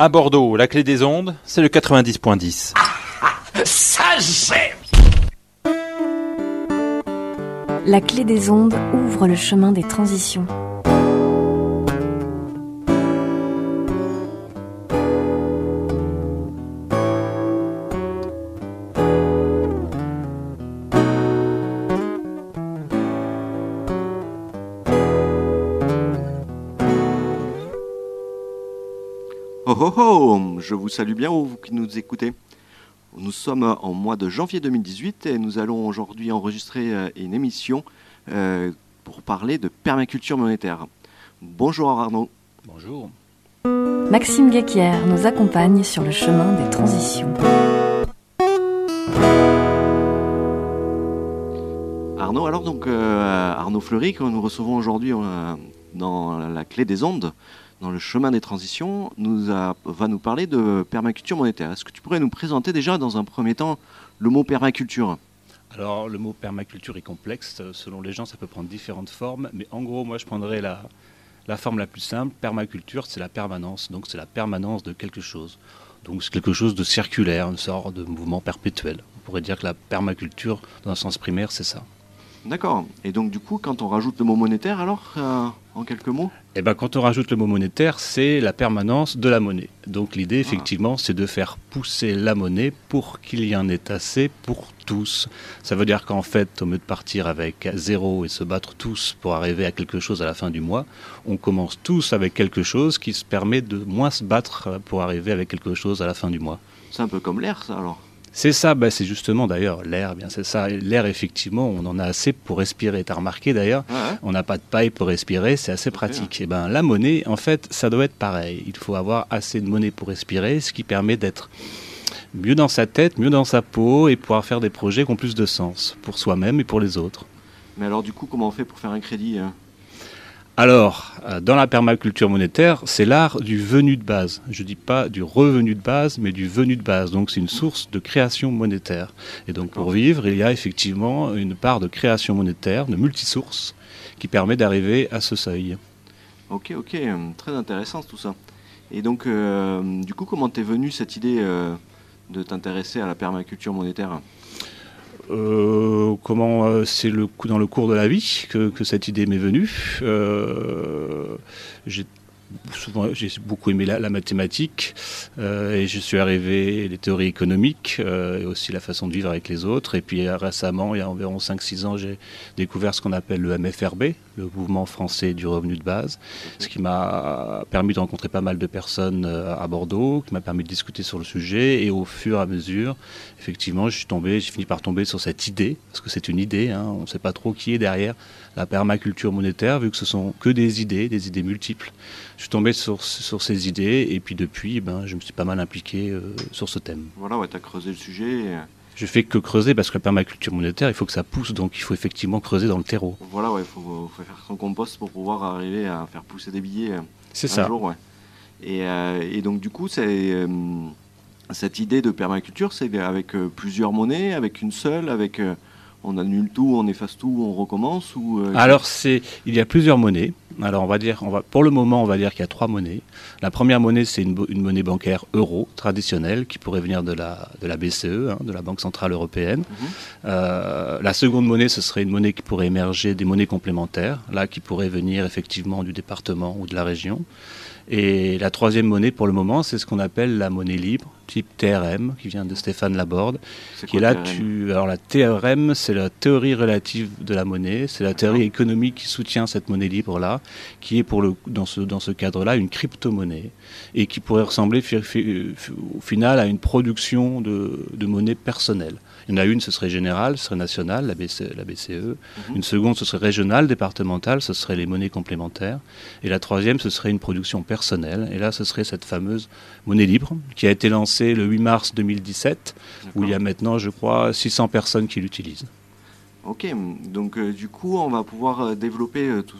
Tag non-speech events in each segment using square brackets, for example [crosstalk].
À Bordeaux, la clé des ondes, c'est le 90.10. Ça j'ai La clé des ondes ouvre le chemin des transitions. Oh oh oh Je vous salue bien, vous qui nous écoutez. Nous sommes en mois de janvier 2018 et nous allons aujourd'hui enregistrer euh, une émission euh, pour parler de permaculture monétaire. Bonjour Arnaud. Bonjour. Maxime Guéquière nous accompagne sur le chemin des transitions. Arnaud, alors donc euh, Arnaud Fleury que nous recevons aujourd'hui euh, dans la clé des ondes, dans le chemin des transitions, nous a- va nous parler de permaculture monétaire. Est-ce que tu pourrais nous présenter déjà dans un premier temps le mot permaculture? Alors, le mot permaculture est complexe. Selon les gens, ça peut prendre différentes formes. Mais en gros, moi, je prendrais la, la forme la plus simple. Permaculture, c'est la permanence. Donc, c'est la permanence de quelque chose. Donc, c'est quelque chose de circulaire, une sorte de mouvement perpétuel. On pourrait dire que la permaculture, dans un sens primaire, c'est ça. D'accord. Et donc du coup, quand on rajoute le mot monétaire, alors, euh, en quelques mots Et ben, quand on rajoute le mot monétaire, c'est la permanence de la monnaie. Donc, l'idée, effectivement, c'est de faire pousser la monnaie pour qu'il y en ait assez pour tous. Ça veut dire qu'en fait, au lieu de partir avec zéro et se battre tous pour arriver à quelque chose à la fin du mois, on commence tous avec quelque chose qui se permet de moins se battre pour arriver avec quelque chose à la fin du mois. C'est un peu comme l'air, ça alors. C'est ça, bah, c'est justement d'ailleurs l'air, eh bien c'est ça. L'air, effectivement, on en a assez pour respirer. T'as remarqué d'ailleurs, Ouais, ouais. on n'a pas de paille pour respirer, c'est assez pratique. Et ben la monnaie, en fait, ça doit être pareil. Il faut avoir assez de monnaie pour respirer, ce qui permet d'être mieux dans sa tête, mieux dans sa peau et pouvoir faire des projets qui ont plus de sens pour soi-même et pour les autres. Mais alors du coup, comment on fait pour faire un crédit hein? Alors, euh, dans la permaculture monétaire, c'est l'art du venu de base. Je dis pas du revenu de base, mais du venu de base. Donc, c'est une source de création monétaire. Et donc, pour vivre, il y a effectivement une part de création monétaire, de multisource, qui permet d'arriver à ce seuil. Ok, ok, très intéressant tout ça. Et donc, euh, du coup, comment t'es venue cette idée euh, de t'intéresser à la permaculture monétaire? Comment euh, c'est le dans le cours de la vie que, que cette idée m'est venue. Euh, j'ai souvent j'ai beaucoup aimé la, mathématique euh, et je suis arrivé les théories économiques euh, et aussi la façon de vivre avec les autres. Et puis euh, récemment, il y a environ 5-6 ans, j'ai découvert ce qu'on appelle le MFRB, le mouvement français du revenu de base, ce qui m'a permis de rencontrer pas mal de personnes à Bordeaux, qui m'a permis de discuter sur le sujet et au fur et à mesure, effectivement, je suis tombé, j'ai fini par tomber sur cette idée, parce que c'est une idée, hein, on ne sait pas trop qui est derrière la permaculture monétaire, vu que ce sont que des idées, des idées multiples. Je suis tombé sur, sur ces idées et puis depuis, ben, je me suis pas mal impliqué euh, sur ce thème. Voilà, ouais, t'as creusé le sujet. et, euh, Je fais que creuser parce que la permaculture monétaire, il faut que ça pousse, donc il faut effectivement creuser dans le terreau. voilà, ouais, faut, faut faire son compost pour pouvoir arriver à faire pousser des billets euh, C'est ça. jour, ouais. Et, euh, et donc, du coup, c'est cette idée de permaculture, c'est avec euh, plusieurs monnaies, avec une seule, avec euh, on annule tout, on efface tout, on recommence ou euh, Alors c'est, il y a plusieurs monnaies. Alors on va dire, on va, pour le moment, on va dire qu'il y a trois monnaies. La première monnaie, c'est une, monnaie bancaire euro traditionnelle qui pourrait venir de la, de la BCE, hein, de la Banque centrale européenne. Mhm. Euh, la seconde monnaie, ce serait une monnaie qui pourrait émerger des monnaies complémentaires, là qui pourrait venir effectivement du département ou de la région. Et la troisième monnaie, pour le moment, c'est ce qu'on appelle la monnaie libre, type TRM, qui vient de Stéphane Laborde qui est là, tu... Alors la TRM, c'est la théorie relative de la monnaie, c'est la théorie économique qui soutient cette monnaie libre-là, qui est pour le, dans ce, dans ce cadre-là une crypto-monnaie, et qui pourrait ressembler au final à une production de, de monnaie personnelle. Il y en a une, ce serait générale, ce serait nationale, la, BCE. la BCE. Mhm. Une seconde, ce serait régionale, départementale, ce serait les monnaies complémentaires. Et la troisième, ce serait une production personnelle. Et là, ce serait cette fameuse monnaie libre, qui a été lancée le 8 mars 2017, où il y a maintenant, je crois, 600 personnes qui l'utilisent. Ok, donc euh, du coup, on va pouvoir euh, développer euh, tout,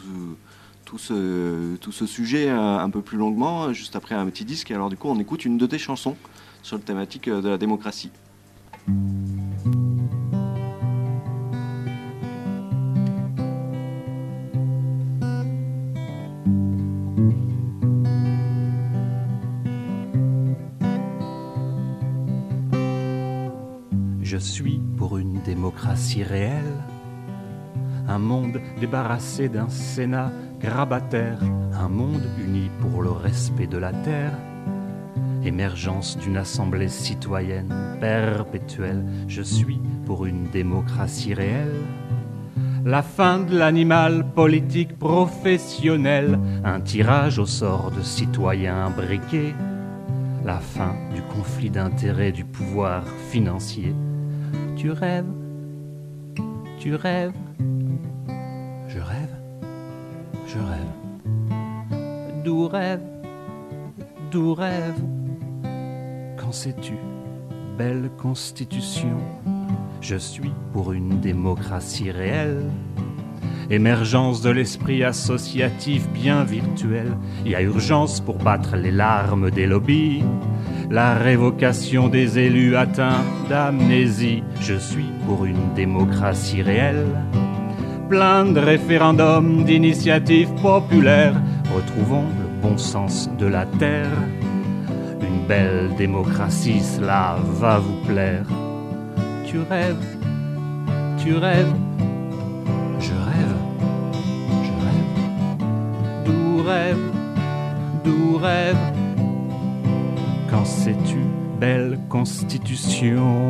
tout, ce, tout ce sujet euh, un peu plus longuement, juste après un petit disque. Et alors du coup, on écoute une de tes chansons sur le thématique de la démocratie. Je suis pour une démocratie réelle, un monde débarrassé d'un Sénat grabataire, un monde uni pour le respect de la terre, émergence d'une assemblée citoyenne perpétuelle. Je suis pour une démocratie réelle. La fin de l'animal politique professionnel, un tirage au sort de citoyens briqués, la fin du conflit d'intérêts du pouvoir financier. Tu rêves, tu rêves, je rêve, je rêve. D'où rêve, d'où rêve, qu'en sais-tu, belle constitution Je suis pour une démocratie réelle. Émergence de l'esprit associatif bien virtuel. Il y a urgence pour battre les larmes des lobbies. La révocation des élus atteints d'amnésie. Je suis pour une démocratie réelle. Plein de référendums, d'initiatives populaires. Retrouvons le bon sens de la terre. Une belle démocratie, cela va vous plaire. Tu rêves, tu rêves, je rêve, je rêve. D'où rêve, d'où rêve, quand sais-tu, belle constitution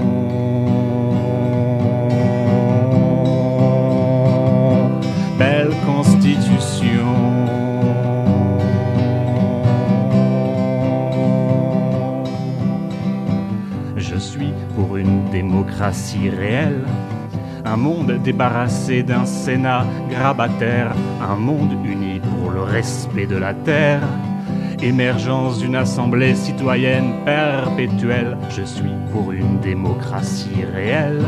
Belle constitution Je suis pour une démocratie réelle. Un monde débarrassé d'un Sénat grabataire, un monde uni pour le respect de la terre. Émergence d'une assemblée citoyenne perpétuelle, je suis pour une démocratie réelle.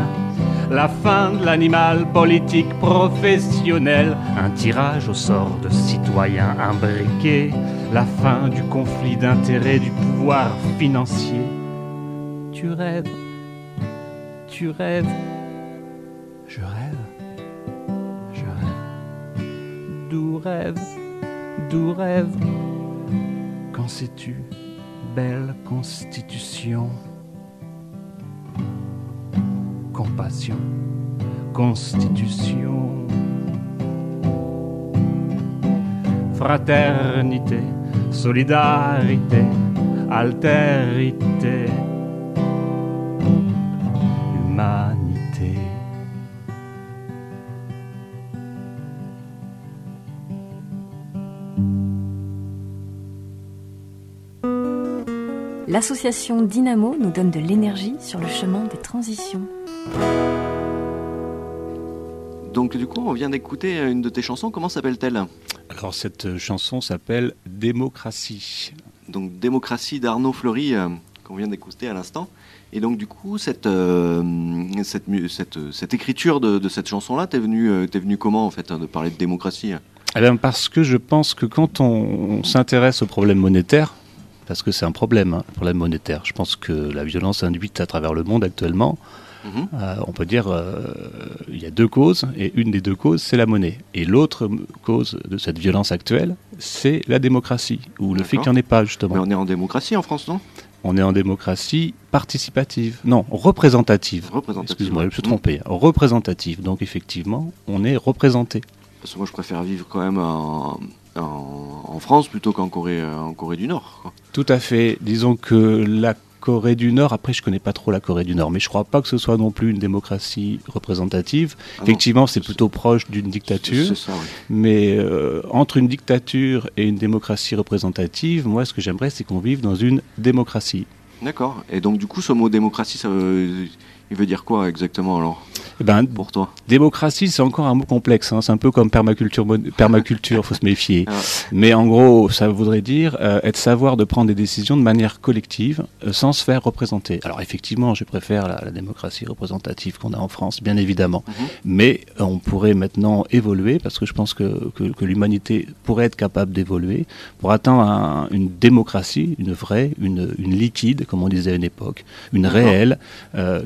La fin de l'animal politique professionnel, un tirage au sort de citoyens imbriqués, la fin du conflit d'intérêts du pouvoir financier. Tu rêves, tu rêves, je rêve, je rêve. D'où rêve, d'où rêve, qu'en sais-tu, belle constitution? Compassion, constitution, fraternité, solidarité, altérité, L'association Dynamo nous donne de l'énergie sur le chemin des transitions. Donc du coup, on vient d'écouter une de tes chansons. Comment s'appelle-t-elle? Alors cette chanson s'appelle Démocratie. Donc Démocratie d'Arnaud Fleury, euh, qu'on vient d'écouter à l'instant. Et donc du coup, cette, euh, cette, mu- cette, cette écriture de, de cette chanson-là, t'es venu, euh, t'es venu comment en fait hein, de parler de démocratie? Eh bien, parce que je pense que quand on, on s'intéresse au problème monétaire, parce que c'est un problème, hein, le problème monétaire, je pense que la violence induite à travers le monde actuellement, Mhm. euh, on peut dire euh, il y a deux causes, et une des deux causes, c'est la monnaie. Et l'autre cause de cette violence actuelle, c'est la démocratie, ou le fait qu'il n'y en ait pas, justement. Mais on est en démocratie en France, non? On est en démocratie participative, non, représentative. Représentative. Excuse-moi, je me suis Mhm. trompé. Représentative. Donc effectivement, on est représenté. Parce que moi, je préfère vivre quand même en, en, en France plutôt qu'en Corée, euh, en Corée du Nord. quoi. Tout à fait. Disons que la Corée du Nord, après je connais pas trop la Corée du Nord, mais je crois pas que ce soit non plus une démocratie représentative. Ah Effectivement, c'est plutôt proche d'une dictature. ça, oui. Mais euh, entre une dictature et une démocratie représentative, moi ce que j'aimerais c'est qu'on vive dans une démocratie. D'accord. Et donc, du coup, ce mot démocratie, ça veut, il veut dire quoi exactement alors? Eh ben, pour toi démocratie, c'est encore un mot complexe. hein. C'est un peu comme permaculture. Permaculture, faut se méfier. Ah. Mais en gros, ça voudrait dire euh, être savoir de prendre des décisions de manière collective, euh, sans se faire représenter. Alors effectivement, je préfère la, la démocratie représentative qu'on a en France, bien évidemment. Mhm. Mais euh, on pourrait maintenant évoluer, parce que je pense que, que, que l'humanité pourrait être capable d'évoluer pour atteindre un- une démocratie, une vraie, une, une liquide, comme on disait à une époque, une réelle,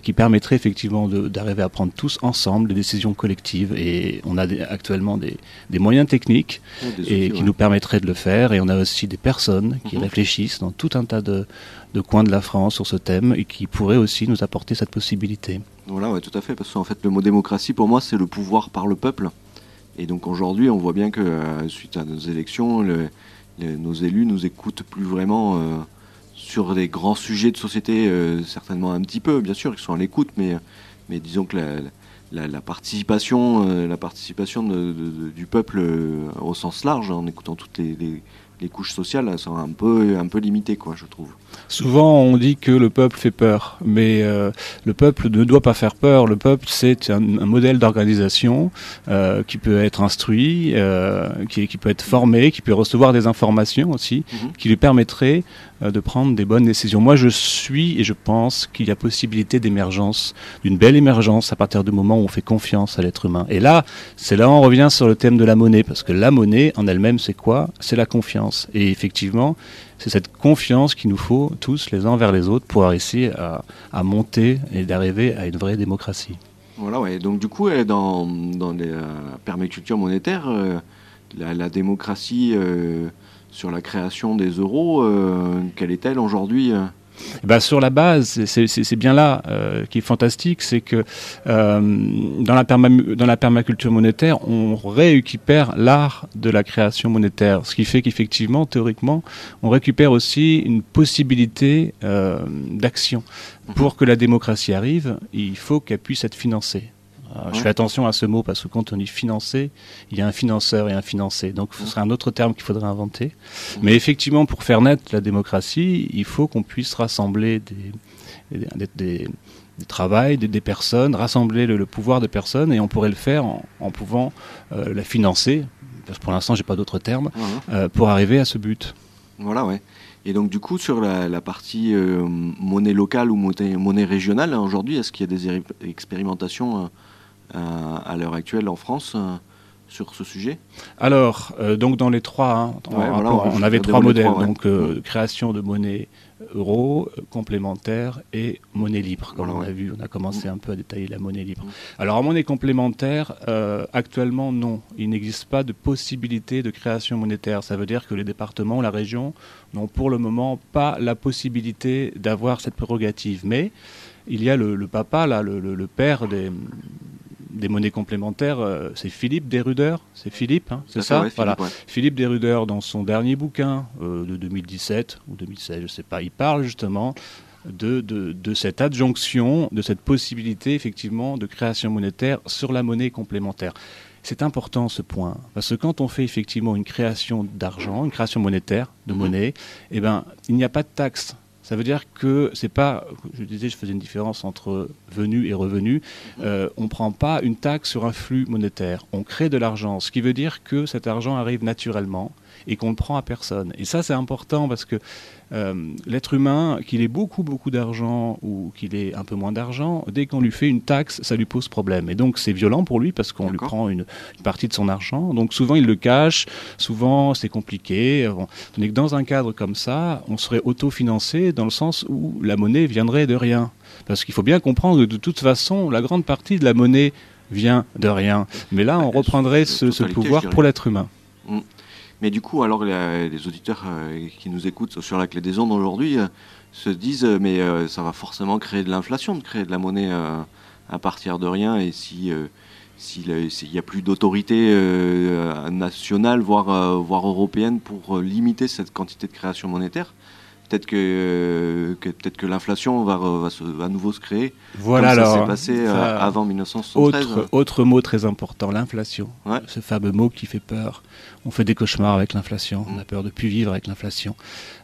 qui permettrait effectivement d'arriver à prendre tous ensemble des décisions collectives. Et on a des- actuellement des, des moyens techniques des et qui ouais. nous permettraient de le faire. Et on a aussi des personnes qui Mhm. réfléchissent dans tout un tas de, de coins de la France sur ce thème et qui pourraient aussi nous apporter cette possibilité. Voilà, ouais, tout à fait, parce qu'en fait, le mot démocratie, pour moi, c'est le pouvoir par le peuple. Et donc aujourd'hui, on voit bien que euh, suite à nos élections, le- nos élus nous écoutent plus vraiment euh, sur des grands sujets de société, euh, certainement un petit peu, bien sûr, ils sont à l'écoute, mais, mais disons que la, la- la participation, euh, la participation de- de- de- du peuple euh, au sens large, en écoutant toutes les, les- les couches sociales, sont un peu, un peu limitées, quoi, je trouve. Souvent, on dit que le peuple fait peur, mais euh, le peuple ne doit pas faire peur. Le peuple, c'est un, un modèle d'organisation euh, qui peut être instruit, euh, qui, qui peut être formé, qui peut recevoir des informations aussi, Mhm. qui lui permettraient euh, de prendre des bonnes décisions. Moi, je suis et je pense qu'il y a possibilité d'émergence, d'une belle émergence à partir du moment où on fait confiance à l'être humain. Et là, c'est là où on revient sur le thème de la monnaie, parce que la monnaie en elle-même, c'est quoi? C'est la confiance. Et effectivement, c'est cette confiance qu'il nous faut tous les uns vers les autres pour réussir à, à monter et d'arriver à une vraie démocratie. Voilà, ouais. Donc du coup, euh, dans, dans les euh, permacultures monétaires, euh, la, démocratie euh, sur la création des euros, euh, quelle est-elle aujourd'hui euh? Eh ben, sur la base, c'est- bien là euh, qui est fantastique, c'est que euh, dans, la perma- dans la permaculture monétaire, on récupère l'art de la création monétaire, ce qui fait qu'effectivement, théoriquement, on récupère aussi une possibilité euh, d'action. Pour que la démocratie arrive, il faut qu'elle puisse être financée. Euh, Je fais attention à ce mot parce que quand on dit financer, il y a un financeur et un financé. Donc ce serait un autre terme qu'il faudrait inventer. Mais effectivement, pour faire naître la démocratie, il faut qu'on puisse rassembler des, des, des, des- des travails, des, des personnes, rassembler le, le pouvoir de personnes, et on pourrait le faire en, en pouvant euh, la financer, parce que pour l'instant, j'ai pas d'autre terme, euh, pour arriver à ce but. Voilà, ouais. Et donc du coup, sur la, la partie euh, monnaie locale ou monnaie, monnaie régionale, hein, aujourd'hui, est-ce qu'il y a des éri- expérimentations à l'heure actuelle en France euh, sur ce sujet? Alors, euh, donc dans les trois, hein, on, Ouais, voilà, on- on on va avait trois modèles, trois, ouais. donc euh, création de monnaie euro, euh, complémentaire et monnaie libre. Comme Voilà, on a vu, on a commencé un peu à détailler la monnaie libre. Alors en monnaie complémentaire, euh, actuellement non, il n'existe pas de possibilité de création monétaire. Ça veut dire que les départements, la région n'ont pour le moment pas la possibilité d'avoir cette prérogative. Mais il y a le, le papa, là, le, le- le père des, des monnaies complémentaires, euh, c'est Philippe Desruders, c'est Philippe, hein, c'est ça, ouais, voilà. Philippe, ouais. Philippe Desruders, dans son dernier bouquin euh, de 2017 ou 2016, je ne sais pas, il parle justement de, de, de cette adjonction, de cette possibilité effectivement de création monétaire sur la monnaie complémentaire. C'est important ce point, parce que quand on fait effectivement une création d'argent, une création monétaire, de Mhm. monnaie, eh ben, il n'y a pas de taxe. Ça veut dire que c'est pas, je disais, je faisais une différence entre venu et revenu. Euh, on ne prend pas une taxe sur un flux monétaire. On crée de l'argent, ce qui veut dire que cet argent arrive naturellement et qu'on ne prend à personne. Et ça, c'est important parce que euh, l'être humain, qu'il ait beaucoup, beaucoup d'argent ou qu'il ait un peu moins d'argent, dès qu'on lui fait une taxe, ça lui pose problème. Et donc, c'est violent pour lui parce qu'on lui prend une, une partie de son argent. Donc, souvent, il le cache. Souvent, c'est compliqué. Bon. Tandis que dans un cadre comme ça, on serait autofinancé dans le sens où la monnaie viendrait de rien. Parce qu'il faut bien comprendre que de toute façon, la grande partie de la monnaie vient de rien. Mais là, on Ouais, reprendrait ce, pouvoir pour l'être humain. Mais du coup, alors les, auditeurs euh, qui nous écoutent sur la clé des ondes aujourd'hui euh, se disent euh, mais ça va forcément créer de l'inflation de créer de la monnaie à partir de rien. Et si s'il n'y a plus d'autorité nationale voire voire européenne pour limiter cette quantité de création monétaire, peut-être que, euh, que peut-être que l'inflation va, re- va, se- va à nouveau se créer Voilà comme ça alors. s'est passé euh, ça- avant 1973. Autre, autre mot très important, l'inflation. Ouais. Ce fameux mot qui fait peur. On fait des cauchemars avec l'inflation. Mm. On a peur de plus vivre avec l'inflation.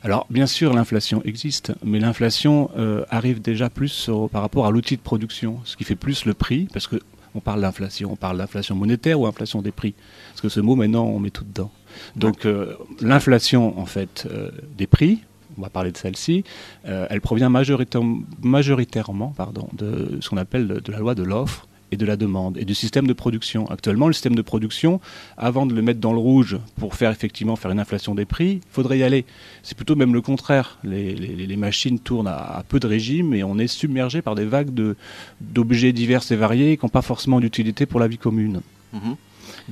Alors, bien sûr, l'inflation existe, mais l'inflation euh, arrive déjà plus sur- par rapport à l'outil de production, ce qui fait plus le prix, parce que on parle d'inflation, on parle d'inflation monétaire ou inflation des prix. Parce que ce mot, maintenant, on met tout dedans. Donc, euh, l'inflation, en fait, euh, des prix, on va parler de celle-ci, euh, elle provient majoritairement, majoritairement pardon, de ce qu'on appelle de, de la loi de l'offre et de la demande et du système de production. Actuellement, le système de production, avant de le mettre dans le rouge pour faire effectivement faire une inflation des prix, il faudrait y aller. C'est plutôt même le contraire. Les, les- les machines tournent à, à peu de régime et on est submergé par des vagues de- d'objets divers et variés qui n'ont pas forcément d'utilité pour la vie commune. Mhm.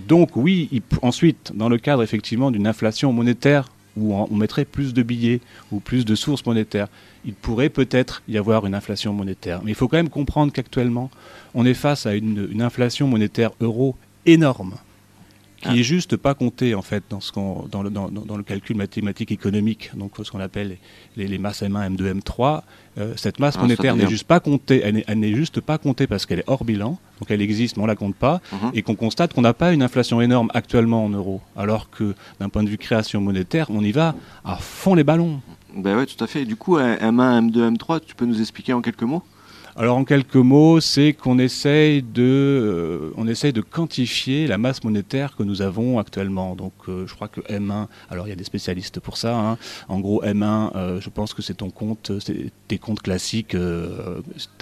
Donc oui, il ensuite, dans le cadre effectivement d'une inflation monétaire où on, mettrait plus de billets ou plus de sources monétaires, il pourrait peut-être y avoir une inflation monétaire. Mais il faut quand même comprendre qu'actuellement, on est face à une, une inflation monétaire euro énorme qui Ah. est juste pas comptée en fait dans, ce qu'on, dans, le, dans, le calcul mathématique économique, donc ce qu'on appelle les, les masses M1, M2, M3. Euh, cette masse Ah, monétaire n'est juste pas comptée, elle n'est, juste pas comptée parce qu'elle est hors bilan, donc elle existe mais on la compte pas, Mhm. et qu'on constate qu'on n'a pas une inflation énorme actuellement en euros, alors que d'un point de vue création monétaire, on y va à fond les ballons. Ben ouais, tout à fait. Et du coup, euh, M1, M2, M3, tu peux nous expliquer en quelques mots? Alors en quelques mots, c'est qu'on essaye de, euh, on essaye de quantifier la masse monétaire que nous avons actuellement. Donc euh, je crois que M1, alors il y a des spécialistes pour ça. hein. En gros M1, euh, je pense que c'est ton compte, c'est tes comptes classiques. tu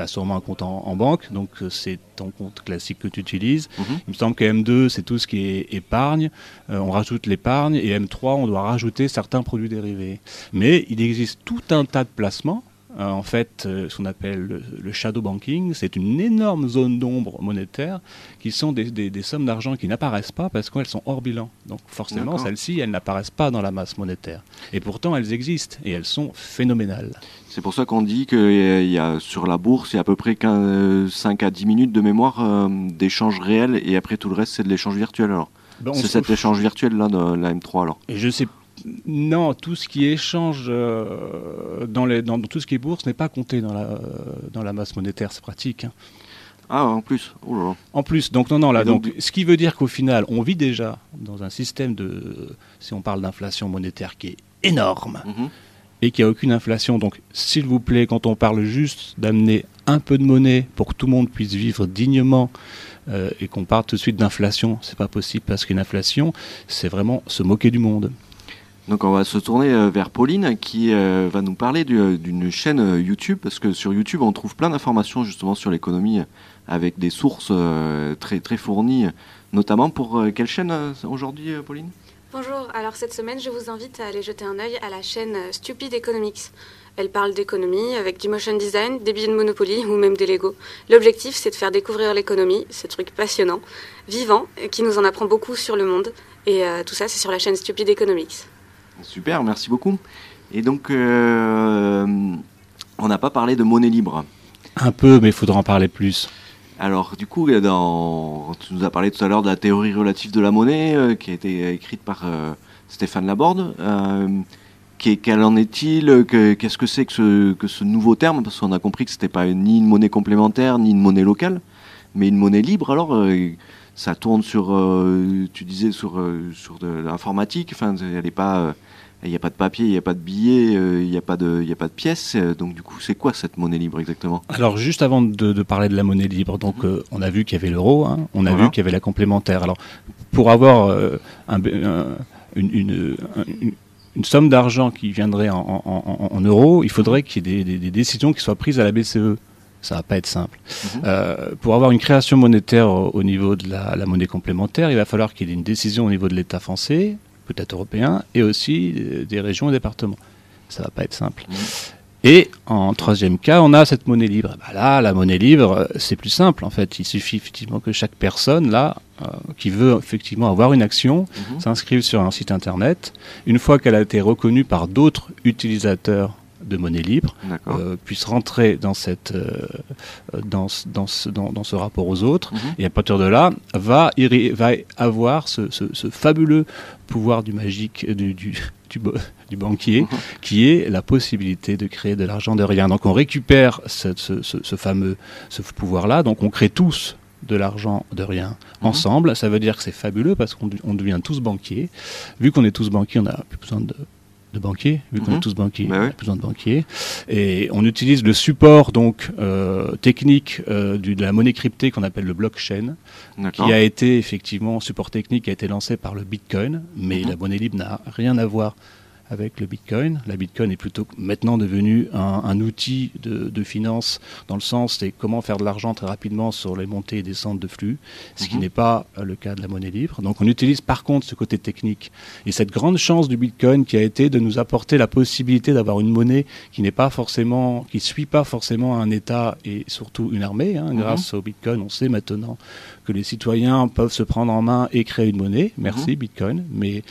as sûrement un compte en, en banque, donc c'est ton compte classique que tu utilises. Mhm. Il me semble que M2, c'est tout ce qui est épargne. On rajoute l'épargne et M3, on doit rajouter certains produits dérivés. Mais il existe tout un tas de placements. Euh, en fait, euh, ce qu'on appelle le, le shadow banking, c'est une énorme zone d'ombre monétaire qui sont des, des- des sommes d'argent qui n'apparaissent pas parce qu'elles sont hors bilan. Donc forcément, celles-ci, elles n'apparaissent pas dans la masse monétaire. Et pourtant, elles existent et elles sont phénoménales. C'est pour ça qu'on dit qu'il y a sur la bourse, il y a à peu près 15, 5 à 10 minutes de mémoire euh, d'échange réel et après tout le reste, c'est de l'échange virtuel alors. Ben, C'est cet [laughs] échange virtuel là de la M3 alors. Et je sais non, tout ce qui échange euh, dans, les, dans tout ce qui est bourse n'est pas compté dans la, dans la masse monétaire, c'est pratique. hein. Ah, en plus. Oh là là. En plus, donc non, non, là, donc, donc, ce qui veut dire qu'au final, on vit déjà dans un système de, si on parle d'inflation monétaire qui est énorme Mhm. et qui a aucune inflation. Donc, s'il vous plaît, quand on parle juste d'amener un peu de monnaie pour que tout le monde puisse vivre dignement euh, et qu'on parle tout de suite d'inflation, c'est pas possible parce qu'une inflation, c'est vraiment se moquer du monde. Donc on va se tourner euh, vers Pauline qui euh, va nous parler du- d'une chaîne euh, YouTube parce que sur YouTube on trouve plein d'informations justement sur l'économie euh, avec des sources euh, très très fournies, notamment pour euh, quelle chaîne euh, aujourd'hui euh, Pauline? Bonjour, alors cette semaine je vous invite à aller jeter un œil à la chaîne euh, Stupid Economics. Elle parle d'économie avec du motion design, des billets de Monopoly ou même des Lego. L'objectif c'est de faire découvrir l'économie, ce truc passionnant, vivant, qui nous en apprend beaucoup sur le monde. Et euh, tout ça c'est sur la chaîne Stupid Economics. Super, merci beaucoup. Et donc euh, on n'a pas parlé de monnaie libre. Un peu, mais il faudra en parler plus. Alors du coup, dans... tu nous as parlé tout à l'heure de la théorie relative de la monnaie euh, qui a été écrite par euh, Stéphane Laborde. Euh, quel en est-il Que- Qu'est-ce que c'est que ce, que ce nouveau terme? Parce qu'on a compris que c'était pas ni une monnaie complémentaire ni une monnaie locale, mais une monnaie libre. Alors euh, ça tourne sur, euh, tu disais sur euh, sur de l'informatique. Enfin, elle est pas, euh, il n'y a pas de papier, il n'y a pas de billets, il n'y a pas de, il a pas de pièces. Donc du coup, c'est quoi cette monnaie libre exactement? Alors juste avant de, de parler de la monnaie libre, donc euh, on a vu qu'il y avait l'euro, hein, on a Voilà. vu qu'il y avait la complémentaire. Alors pour avoir euh, un- un- une, une- une- une somme d'argent qui viendrait en, en- en- en euros, il faudrait qu'il y ait des, des- des décisions qui soient prises à la BCE. Ça va pas être simple. Mhm. Euh, pour avoir une création monétaire au, au niveau de la, la monnaie complémentaire, il va falloir qu'il y ait une décision au niveau de l'État français, peut-être européen, et aussi euh, des régions et départements. Ça va pas être simple. Mhm. Et en troisième cas, on a cette monnaie libre. Bah là, la monnaie libre, euh, c'est plus simple en fait. Il suffit effectivement que chaque personne là, euh, qui veut effectivement avoir une action, Mhm. s'inscrive sur un site internet. Une fois qu'elle a été reconnue par d'autres utilisateurs de monnaie libre, euh, puisse rentrer dans cette euh, dans, ce- dans, ce, dans, dans ce rapport aux autres Mhm. et à partir de là va va avoir ce, ce, ce fabuleux pouvoir du magique du, du, du, bo- du banquier Mhm. qui est la possibilité de créer de l'argent de rien donc on récupère ce, ce, ce, ce fameux ce pouvoir là donc on crée tous de l'argent de rien Mhm. ensemble ça veut dire que c'est fabuleux parce qu'on on devient tous banquiers vu qu'on est tous banquiers on n'a plus besoin de de banquiers, vu qu'on Mhm. est tous banquiers, Bah on a besoin de banquiers. Et on utilise le support donc euh, technique euh, du- de la monnaie cryptée qu'on appelle le blockchain, qui a été effectivement support technique qui a été lancé par le Bitcoin, mais Mhm. la monnaie libre n'a rien à voir avec le Bitcoin. La Bitcoin est plutôt maintenant devenue un, un outil de, de finance dans le sens c'est comment faire de l'argent très rapidement sur les montées et descentes de flux, ce qui Mhm. n'est pas le cas de la monnaie libre. Donc on utilise par contre ce côté technique et cette grande chance du Bitcoin qui a été de nous apporter la possibilité d'avoir une monnaie qui n'est pas forcément, qui suit pas forcément un État et surtout une armée. hein. Mhm. Grâce au Bitcoin, on sait maintenant que les citoyens peuvent se prendre en main et créer une monnaie. Merci Bitcoin, mais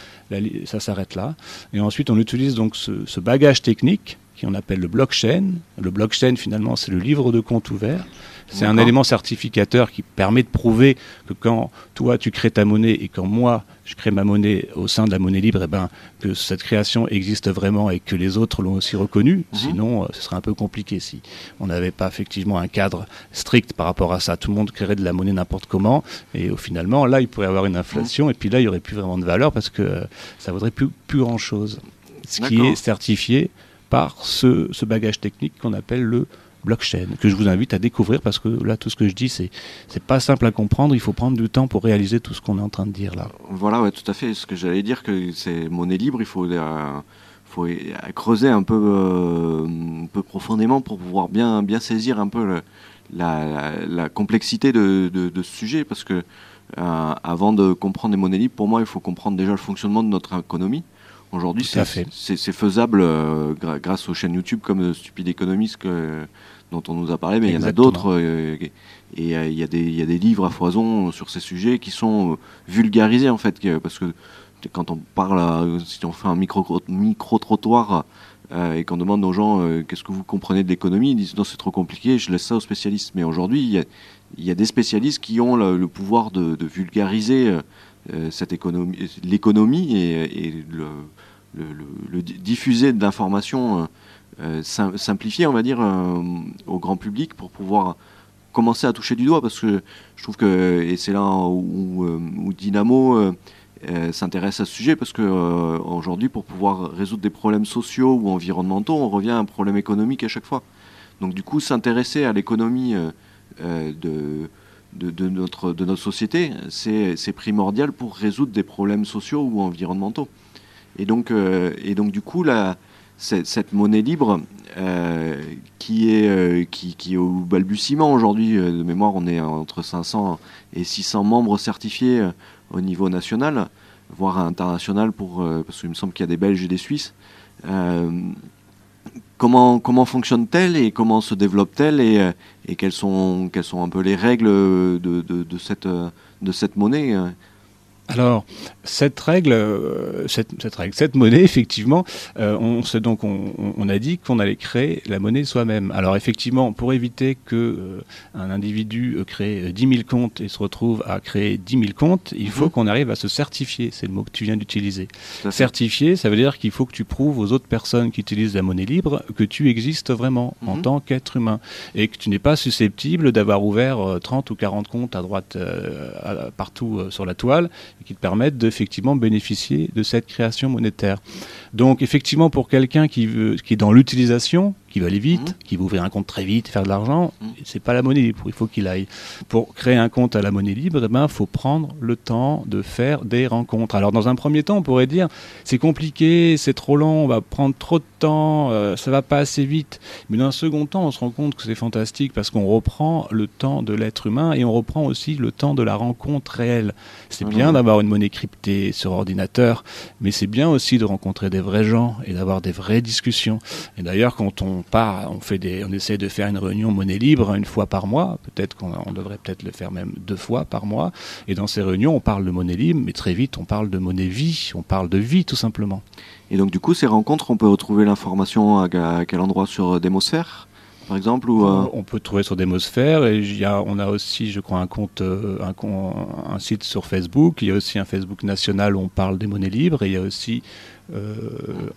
ça s'arrête là. Et ensuite, on utilise donc ce, ce bagage technique qu'on appelle le blockchain. Le blockchain, finalement, c'est le livre de compte ouvert. C'est un élément certificateur qui permet de prouver que quand toi tu crées ta monnaie et quand moi je crée ma monnaie au sein de la monnaie libre, eh ben, que cette création existe vraiment et que les autres l'ont aussi reconnu. Mhm. Sinon, euh, ce serait un peu compliqué si on n'avait pas effectivement un cadre strict par rapport à ça. Tout le monde créerait de la monnaie n'importe comment et au finalement, là, il pourrait y avoir une inflation et puis là, il n'y aurait plus vraiment de valeur parce que euh, ça vaudrait plus, plus grand chose. Ce qui est certifié par ce, ce bagage technique qu'on appelle le blockchain, que je vous invite à découvrir parce que là, tout ce que je dis, c'est c'est pas simple à comprendre. Il faut prendre du temps pour réaliser tout ce qu'on est en train de dire là. Voilà, ouais, tout à fait. Ce que j'allais dire, que c'est monnaie libre. Il faut euh, creuser un peu, euh, un peu profondément pour pouvoir bien bien saisir un peu la, complexité de, ce sujet parce que euh, avant de comprendre les monnaies libres, pour moi, il faut comprendre déjà le fonctionnement de notre économie. Aujourd'hui, c'est faisable euh, grâce aux chaînes YouTube comme Stupid Economist que, dont on nous a parlé, mais il y en a d'autres. Euh, et euh, il y, a des, y a des livres à foison sur ces sujets qui sont vulgarisés en fait. Parce que quand on parle, si on fait un micro-trottoir et qu'on demande aux gens qu'est-ce que vous comprenez de l'économie, ils disent non, c'est trop compliqué, je laisse ça aux spécialistes. Mais aujourd'hui, il y, y a, des spécialistes qui ont le, pouvoir de, de vulgariser cette économie, l'économie et, et le le, diffuser de l'information euh, euh, simplifiée, on va dire, euh, au grand public pour pouvoir commencer à toucher du doigt. Parce que je trouve que et c'est là où, Dynamo s'intéresse à ce sujet parce que aujourd'hui pour pouvoir résoudre des problèmes sociaux ou environnementaux on revient à un problème économique à chaque fois. Donc du coup s'intéresser à l'économie de, de, notre, de notre société c'est primordial pour résoudre des problèmes sociaux ou environnementaux et donc, euh, et donc du coup, la, cette, monnaie libre euh, qui, est, euh, qui, au balbutiement aujourd'hui, de mémoire, on est entre 500 et 600 membres certifiés au niveau national, voire international, pour, parce qu'il me semble qu'il y a des Belges et des Suisses. comment, comment fonctionne-t-elle et comment se développe-t-elle et, et quelles, sont, quelles sont un peu les règles de, de cette, de cette monnaie alors, cette règle, euh, cette, règle, cette monnaie, [laughs] effectivement, euh, on, donc on, a dit qu'on allait créer la monnaie soi-même. Alors, effectivement, pour éviter que euh, un individu crée 10 000 comptes et se retrouve à créer 10 000 comptes, il faut mhm. qu'on arrive à se certifier. C'est le mot que tu viens d'utiliser. Certifier, ça veut dire qu'il faut que tu prouves aux autres personnes qui utilisent la monnaie libre que tu existes vraiment en mhm. tant qu'être humain et que tu n'es pas susceptible d'avoir ouvert 30 ou 40 comptes à droite, partout sur la toile qui te permettent d'effectivement bénéficier de cette création monétaire. Donc effectivement, pour quelqu'un qui, qui est dans l'utilisation, qui va aller vite, mmh. qui va ouvrir un compte très vite, faire de l'argent, mmh. c'est pas la monnaie libre. Il faut qu'il aille. Pour créer un compte à la monnaie libre, il eh ben, faut prendre le temps de faire des rencontres. Alors dans un premier temps, on pourrait dire c'est compliqué, c'est trop long, on va prendre trop de temps, euh, ça va pas assez vite. Mais dans un second temps, on se rend compte que c'est fantastique parce qu'on reprend le temps de l'être humain et on reprend aussi le temps de la rencontre réelle. C'est bien d'avoir une monnaie cryptée sur ordinateur, mais c'est bien aussi de rencontrer des vrais gens et d'avoir des vraies discussions. Et d'ailleurs, quand on part, on fait des, on essaie de faire une réunion monnaie libre une fois par mois. Peut-être qu'on devrait peut-être le faire même deux fois par mois. Et dans ces réunions, on parle de monnaie libre, mais très vite, on parle de monnaie vie. On parle de vie, tout simplement. Et donc, du coup, ces rencontres, on peut retrouver l'information à, quel endroit sur Démosphère par exemple ou euh, On peut trouver sur Démosphère et y a, on a aussi, je crois, un compte, euh, un, un, site sur Facebook. Il y a aussi un Facebook national où on parle des monnaies libres et il y a aussi euh,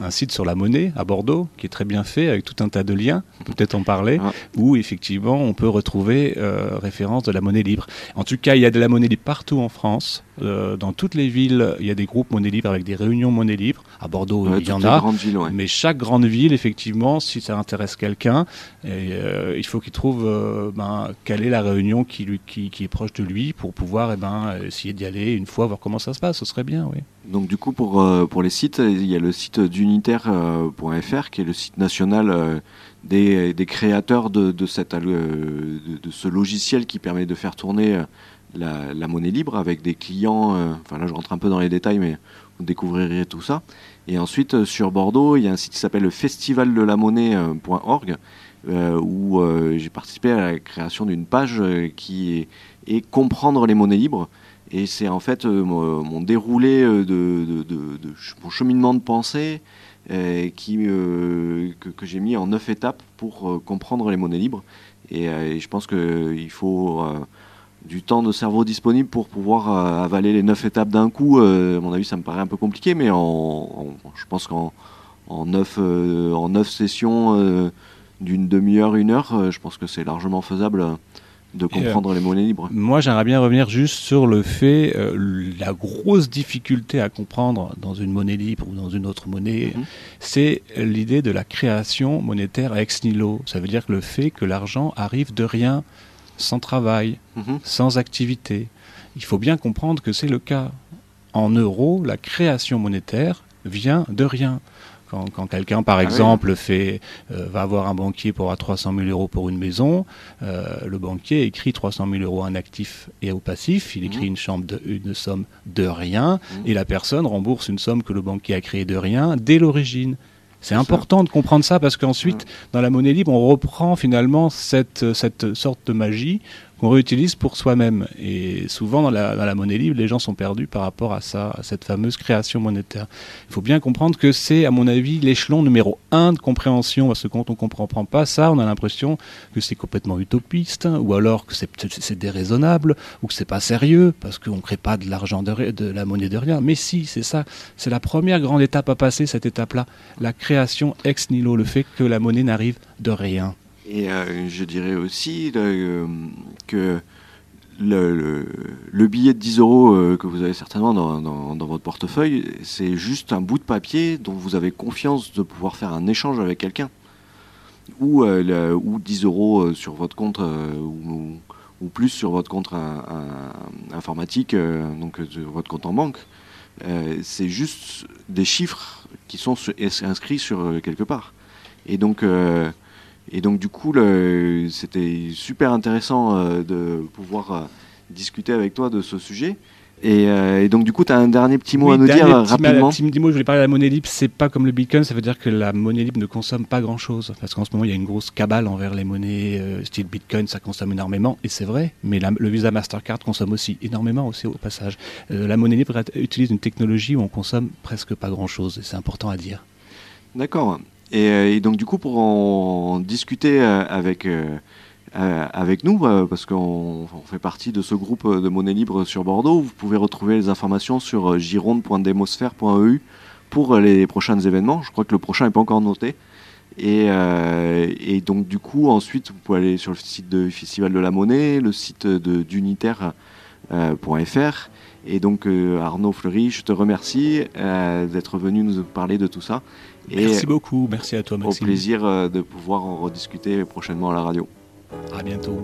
un, site sur la monnaie à Bordeaux qui est très bien fait avec tout un tas de liens, peut-être en parler, où effectivement on peut retrouver euh, référence de la monnaie libre. En tout cas, il y a de la monnaie libre partout en France. Euh, dans toutes les villes, il y a des groupes monnaie libre avec des réunions monnaie libre. À Bordeaux, il y en a. Mais chaque grande ville, effectivement, si ça intéresse quelqu'un, il faut qu'il trouve ben, quelle est la réunion qui, lui, qui, qui, est proche de lui pour pouvoir eh ben, essayer d'y aller une fois, voir comment ça se passe. Ce serait bien, oui. Donc du coup, pour, euh, pour les sites, il y a le site d'unitaire.fr qui est le site national euh, des, créateurs de, ce logiciel qui permet de faire tourner euh, la, monnaie libre avec des clients. enfin là, je rentre un peu dans les détails, mais vous découvrirez tout ça. Et ensuite, sur Bordeaux, il y a un site qui s'appelle le festivaldelamenaie.org où j'ai participé à la création d'une page qui est comprendre les monnaies libres Et c'est en fait mon, mon déroulé de, de, mon cheminement de pensée qui, que, j'ai mis en neuf étapes pour comprendre les monnaies libres. Et, je pense qu'il faut du temps de cerveau disponible pour pouvoir euh, avaler les neuf étapes d'un coup. Euh, à mon avis, ça me paraît un peu compliqué, mais en, je pense qu'en en neuf, euh, en neuf sessions d'une demi-heure, une heure, je pense que c'est largement faisable de comprendre les monnaies libres. Moi, j'aimerais bien revenir juste sur le fait, la grosse difficulté à comprendre dans une monnaie libre ou dans une autre monnaie, mhm. c'est l'idée de la création monétaire ex nihilo. Ça veut dire que le fait que l'argent arrive de rien sans travail, mhm. sans activité. Il faut bien comprendre que c'est le cas. En euros, la création monétaire vient de rien. Quand, quelqu'un, par ah exemple, fait, euh, va avoir un banquier pour avoir 300 000 euros pour une maison, euh, le banquier écrit 300 000 euros en actif et au passif, il écrit mhm. une, chambre de, une somme de rien, mhm. et la personne rembourse une somme que le banquier a créée de rien dès l'origine. C'est important de comprendre ça parce qu'ensuite, dans la monnaie libre, on reprend finalement cette, cette sorte de magie qu'on réutilise pour soi-même. Et souvent, dans la, monnaie libre, les gens sont perdus par rapport à ça, à cette fameuse création monétaire. Il faut bien comprendre que c'est, à mon avis, l'échelon numéro un de compréhension, parce que quand on ne comprend pas ça, on a l'impression que c'est complètement utopiste, ou alors que c'est déraisonnable, ou que c'est pas sérieux, parce qu'on ne crée pas de l'argent de, de la monnaie de rien. Mais si, c'est ça. C'est la première grande étape à passer, cette étape-là. La création ex nihilo, le fait que la monnaie n'arrive de rien. Et euh, je dirais aussi euh, que le, le, billet de 10 euros euh, que vous avez certainement dans, votre portefeuille, c'est juste un bout de papier dont vous avez confiance de pouvoir faire un échange avec quelqu'un. Ou, ou 10 euros sur votre compte, ou, plus sur votre compte informatique, donc votre compte en banque. c'est juste des chiffres qui sont inscrits sur quelque part. Et donc, et donc du coup, c'était super intéressant euh, de pouvoir euh, discuter avec toi de ce sujet. Et, euh, donc du coup, tu as un dernier petit mot à nous dire rapidement. Un petit mot, je voulais parler de la monnaie libre. C'est pas comme le Bitcoin, ça veut dire que la monnaie libre ne consomme pas grand-chose. Parce qu'en ce moment, il y a une grosse cabale envers les monnaies style Bitcoin, ça consomme énormément, et c'est vrai. Mais le Visa Mastercard consomme aussi énormément aussi au passage. la monnaie libre utilise une technologie où on consomme presque pas grand-chose, et c'est important à dire. D'accord. Euh, et, donc du coup, pour en discuter euh, avec, euh, avec nous, parce qu'on fait partie de ce groupe de monnaie libre sur Bordeaux, vous pouvez retrouver les informations sur gironde.demosphère.eu pour les prochains événements. Je crois que le prochain n'est pas encore noté. Et, et, donc du coup, ensuite, vous pouvez aller sur le site du Festival de la Monnaie, le site d'unitaire.fr. et donc Arnaud Fleury, je te remercie d'être venu nous parler de tout ça merci beaucoup, merci à toi Maxime. Au plaisir euh, de pouvoir en rediscuter prochainement à la radio. À bientôt.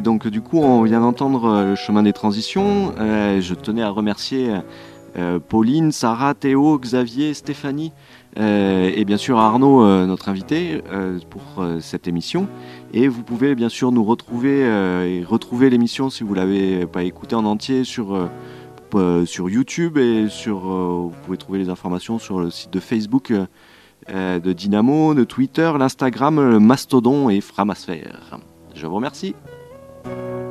Donc du coup, on vient d'entendre euh, le chemin des transitions. Euh, je tenais à remercier euh, Pauline, Sarah, Théo, Xavier, Stéphanie et bien sûr Arnaud, notre invité, pour cette émission. Et vous pouvez bien sûr nous retrouver et retrouver l'émission si vous l'avez pas écoutée en entier sur sur YouTube et sur vous pouvez trouver les informations sur le site de Facebook de Dynamo, de Twitter, l'Instagram, Mastodon et Framasphère. Je vous remercie. Thank you.